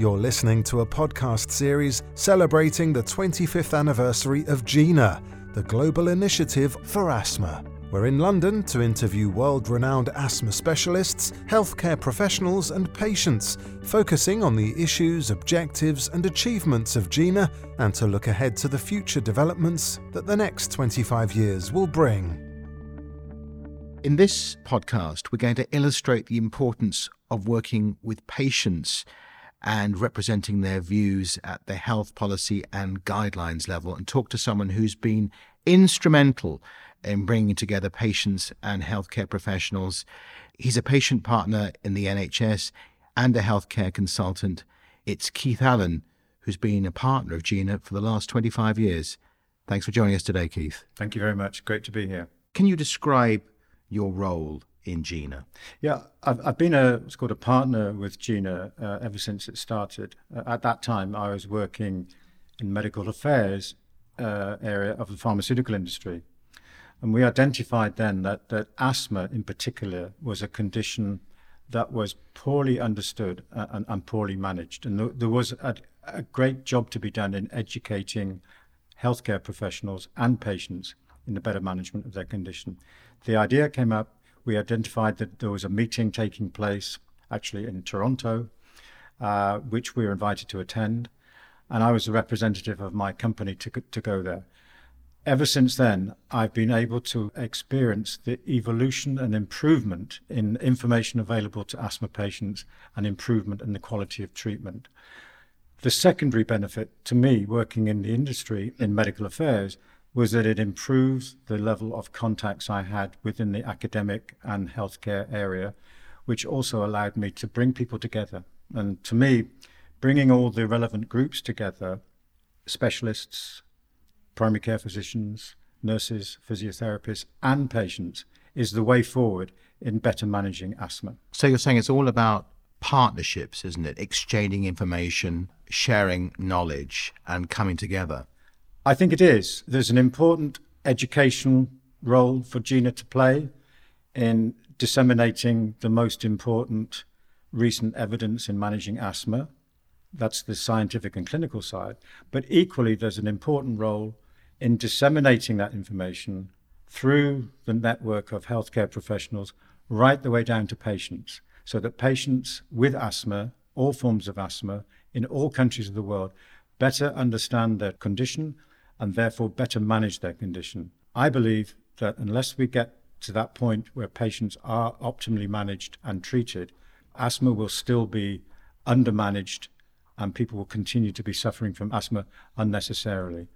You're listening to a podcast series celebrating the 25th anniversary of GINA, the global initiative for asthma. We're in London to interview world renowned asthma specialists, healthcare professionals, and patients, focusing on the issues, objectives, and achievements of GINA and to look ahead to the future developments that the next 25 years will bring. In this podcast, we're going to illustrate the importance of working with patients and representing their views at the health policy and guidelines level and talk to someone who's been instrumental in bringing together patients and healthcare professionals. He's a patient partner in the NHS and a healthcare consultant. It's Keith Allan, who's been a partner of GINA for the last 25 years. Thanks for joining us today, Keith. Thank you very much. Great to be here. Can you describe your role in GINA? Yeah, I've, I've been a what's called a partner with GINA uh, ever since it started. Uh, at that time, I was working in medical affairs uh, area of the pharmaceutical industry, and we identified then that that asthma, in particular, was a condition that was poorly understood uh, and, and, poorly managed, and th- there was a, a great job to be done in educating healthcare professionals and patients in the better management of their condition. The idea came up we identified that there was a meeting taking place actually in Toronto, uh, which we were invited to attend. And I was a representative of my company to, to go there. Ever since then, I've been able to experience the evolution and improvement in information available to asthma patients and improvement in the quality of treatment. The secondary benefit to me working in the industry in medical affairs was that it improves the level of contacts I had within the academic and healthcare area, which also allowed me to bring people together. And to me, bringing all the relevant groups together specialists, primary care physicians, nurses, physiotherapists, and patients is the way forward in better managing asthma. So you're saying it's all about partnerships, isn't it? Exchanging information, sharing knowledge, and coming together. I think it is. There's an important educational role for GINA to play in disseminating the most important recent evidence in managing asthma. That's the scientific and clinical side. But equally, there's an important role in disseminating that information through the network of healthcare professionals right the way down to patients so that patients with asthma, all forms of asthma, in all countries of the world, better understand their condition and therefore better manage their condition. I believe that unless we get to that point where patients are optimally managed and treated, asthma will still be undermanaged and people will continue to be suffering from asthma unnecessarily.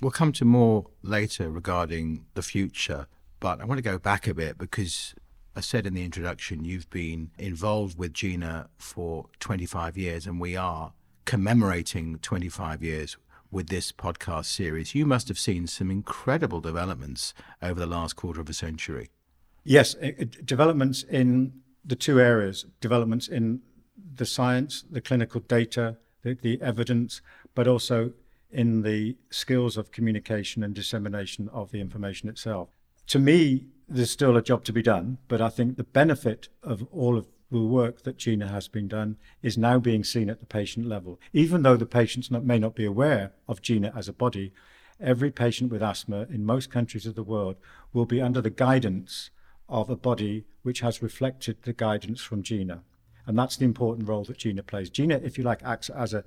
We'll come to more later regarding the future, but I want to go back a bit because I said in the introduction you've been involved with GINA for 25 years and we are commemorating 25 years with this podcast series, you must have seen some incredible developments over the last quarter of a century. Yes, it, developments in the two areas developments in the science, the clinical data, the, the evidence, but also in the skills of communication and dissemination of the information itself. To me, there's still a job to be done, but I think the benefit of all of the work that GINA has been done is now being seen at the patient level. Even though the patients not, may not be aware of GINA as a body, every patient with asthma in most countries of the world will be under the guidance of a body which has reflected the guidance from GINA. And that's the important role that GINA plays. GINA, if you like, acts as a,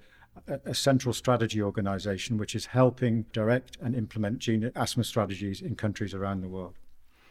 a central strategy organization which is helping direct and implement GINA asthma strategies in countries around the world.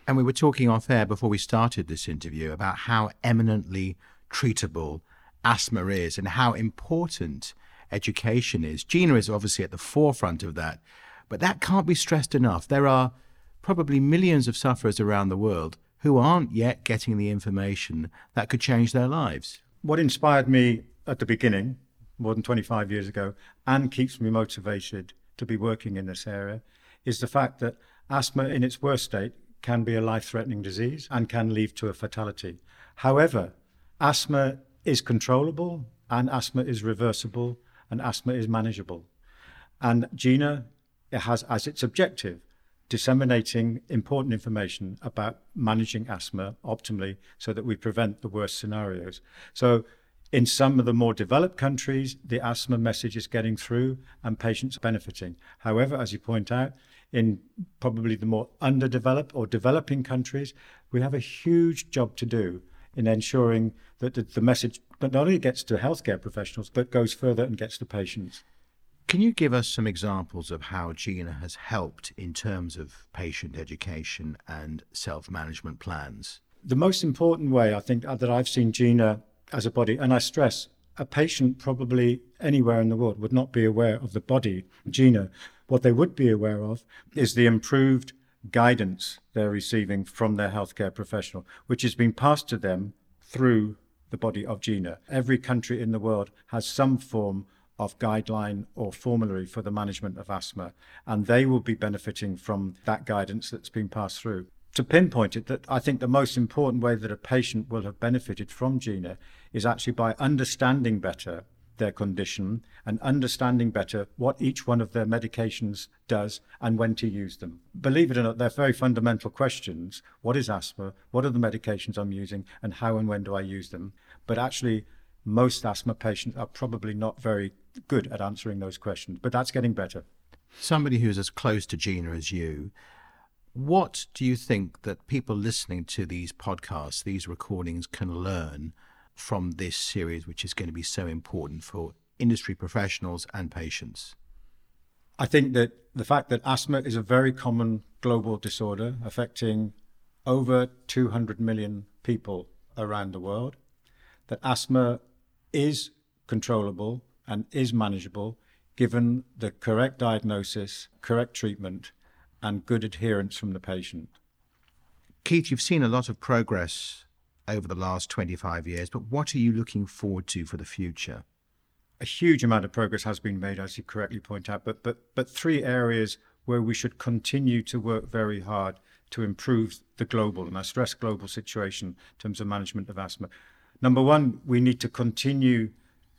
And we were talking off air before we started this interview about how eminently treatable asthma is and how important education is. GINA is obviously at the forefront of that, but that can't be stressed enough. There are probably millions of sufferers around the world who aren't yet getting the information that could change their lives. What inspired me at the beginning, more than 25 years ago, and keeps me motivated to be working in this area, is the fact that asthma in its worst state can be a life threatening disease and can lead to a fatality. However, asthma is controllable and asthma is reversible and asthma is manageable. And GINA has as its objective disseminating important information about managing asthma optimally so that we prevent the worst scenarios. So In some of the more developed countries, the asthma message is getting through and patients are benefiting. However, as you point out, in probably the more underdeveloped or developing countries, we have a huge job to do in ensuring that the, the message not only gets to healthcare professionals, but goes further and gets to patients. Can you give us some examples of how GINA has helped in terms of patient education and self management plans? The most important way I think that I've seen GINA as a body, and I stress a patient probably anywhere in the world would not be aware of the body, GINA. What they would be aware of is the improved guidance they're receiving from their healthcare professional, which has been passed to them through the body of GINA. Every country in the world has some form of guideline or formulary for the management of asthma, and they will be benefiting from that guidance that's been passed through. To pinpoint it, that I think the most important way that a patient will have benefited from GINA is actually by understanding better their condition and understanding better what each one of their medications does and when to use them. Believe it or not, they're very fundamental questions. What is asthma? What are the medications I'm using? And how and when do I use them? But actually, most asthma patients are probably not very good at answering those questions, but that's getting better. Somebody who's as close to GINA as you, what do you think that people listening to these podcasts, these recordings, can learn from this series, which is going to be so important for industry professionals and patients? I think that the fact that asthma is a very common global disorder affecting over 200 million people around the world, that asthma is controllable and is manageable given the correct diagnosis, correct treatment, and good adherence from the patient. Keith, you've seen a lot of progress over the last 25 years, but what are you looking forward to for the future? A huge amount of progress has been made, as you correctly point out, but, but, but three areas where we should continue to work very hard to improve the global, and I stress global situation in terms of management of asthma. Number one, we need to continue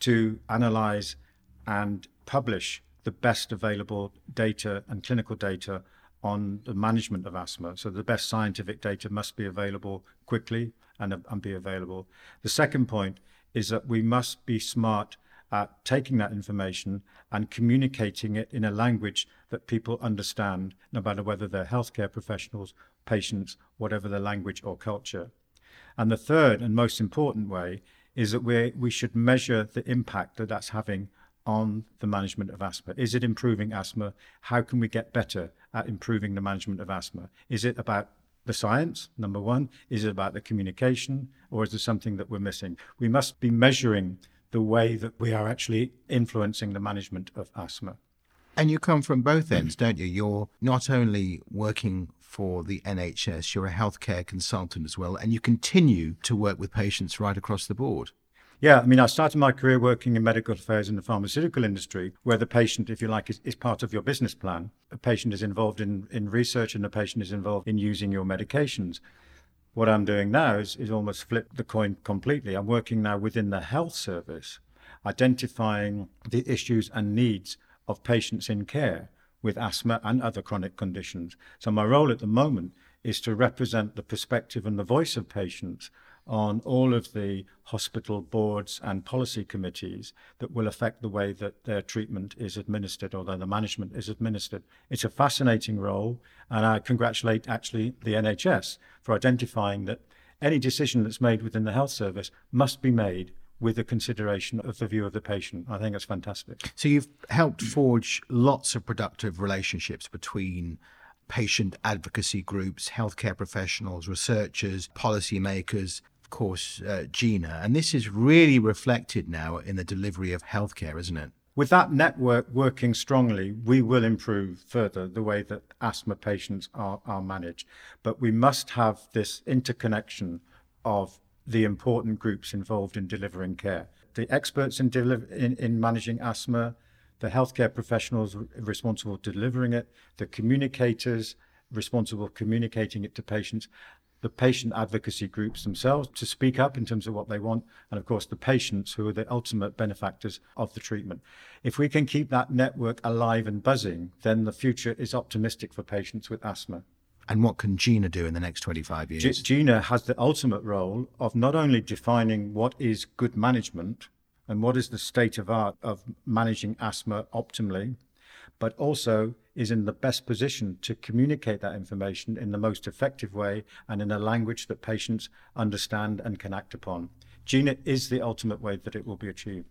to analyze and publish the best available data and clinical data on the management of asthma. So the best scientific data must be available quickly and, and be available. The second point is that we must be smart at taking that information and communicating it in a language that people understand, no matter whether they're healthcare professionals, patients, whatever their language or culture. And the third and most important way is that we we should measure the impact that that's having on the management of asthma. Is it improving asthma? How can we get better at improving the management of asthma? Is it about the science, number one? Is it about the communication, or is there something that we're missing? We must be measuring the way that we are actually influencing the management of asthma. And you come from both ends, don't you? You're not only working for the NHS, you're a healthcare consultant as well, and you continue to work with patients right across the board. Yeah, I mean, I started my career working in medical affairs in the pharmaceutical industry, where the patient, if you like, is, is part of your business plan. A patient is involved in, in research and the patient is involved in using your medications. What I'm doing now is, is almost flip the coin completely. I'm working now within the health service, identifying the issues and needs of patients in care with asthma and other chronic conditions. So my role at the moment is to represent the perspective and the voice of patients on all of the hospital boards and policy committees that will affect the way that their treatment is administered or the management is administered. It's a fascinating role, and I congratulate actually the NHS for identifying that any decision that's made within the health service must be made with the consideration of the view of the patient. I think that's fantastic. So you've helped forge lots of productive relationships between patient advocacy groups, healthcare professionals, researchers, policymakers, course, uh, GINA. And this is really reflected now in the delivery of healthcare, isn't it? With that network working strongly, we will improve further the way that asthma patients are, are managed. But we must have this interconnection of the important groups involved in delivering care. The experts in, deli- in, in managing asthma, the healthcare professionals responsible for delivering it, the communicators responsible for communicating it to patients, the patient advocacy groups themselves to speak up in terms of what they want, and of course the patients who are the ultimate benefactors of the treatment. If we can keep that network alive and buzzing, then the future is optimistic for patients with asthma. And what can GINA do in the next 25 years? G- GINA has the ultimate role of not only defining what is good management and what is the state of art of managing asthma optimally, but also is in the best position to communicate that information in the most effective way and in a language that patients understand and can act upon. GINA is the ultimate way that it will be achieved.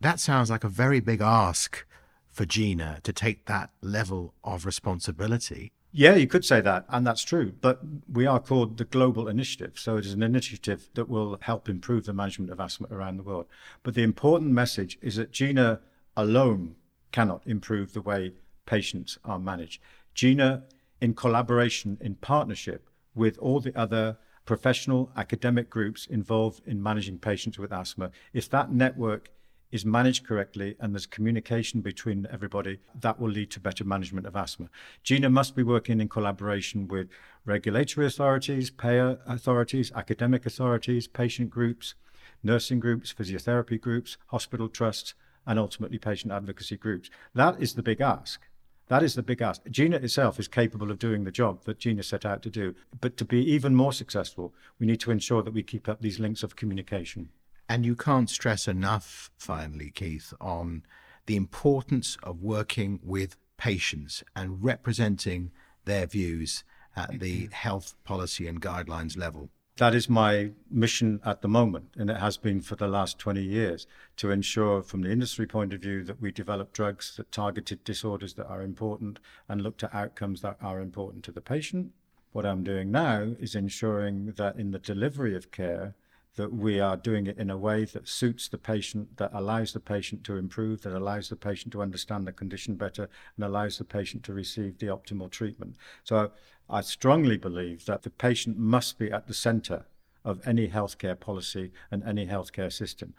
That sounds like a very big ask for GINA to take that level of responsibility. Yeah, you could say that, and that's true. But we are called the Global Initiative. So it is an initiative that will help improve the management of asthma around the world. But the important message is that GINA alone cannot improve the way patients are managed. GINA, in collaboration, in partnership with all the other professional academic groups involved in managing patients with asthma, if that network is managed correctly and there's communication between everybody, that will lead to better management of asthma. GINA must be working in collaboration with regulatory authorities, payer authorities, academic authorities, patient groups, nursing groups, physiotherapy groups, hospital trusts, and ultimately patient advocacy groups. That is the big ask. That is the big ask. GINA itself is capable of doing the job that GINA set out to do. But to be even more successful, we need to ensure that we keep up these links of communication. And you can't stress enough, finally, Keith, on the importance of working with patients and representing their views at the health policy and guidelines level. That is my mission at the moment, and it has been for the last 20 years to ensure, from the industry point of view, that we develop drugs that targeted disorders that are important and look to outcomes that are important to the patient. What I'm doing now is ensuring that in the delivery of care, that we are doing it in a way that suits the patient, that allows the patient to improve, that allows the patient to understand the condition better, and allows the patient to receive the optimal treatment. So I strongly believe that the patient must be at the center of any healthcare policy and any healthcare system.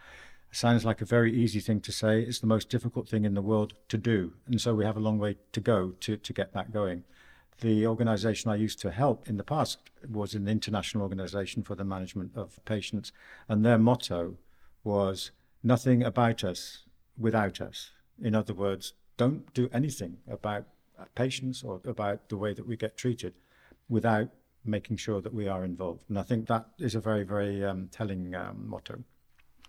It sounds like a very easy thing to say. It's the most difficult thing in the world to do. And so we have a long way to go to, to get that going. The organization I used to help in the past was an international organization for the management of patients, and their motto was nothing about us without us. In other words, don't do anything about patients or about the way that we get treated without making sure that we are involved. And I think that is a very, very um, telling um, motto.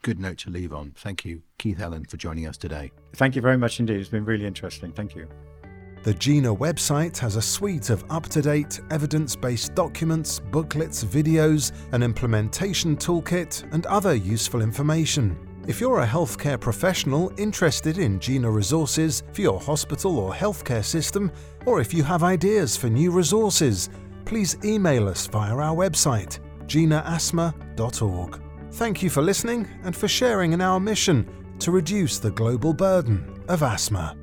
Good note to leave on. Thank you, Keith Allan, for joining us today. Thank you very much indeed. It's been really interesting. Thank you. The GINA website has a suite of up to date, evidence based documents, booklets, videos, an implementation toolkit, and other useful information. If you're a healthcare professional interested in GINA resources for your hospital or healthcare system, or if you have ideas for new resources, please email us via our website, ginaasthma.org. Thank you for listening and for sharing in our mission to reduce the global burden of asthma.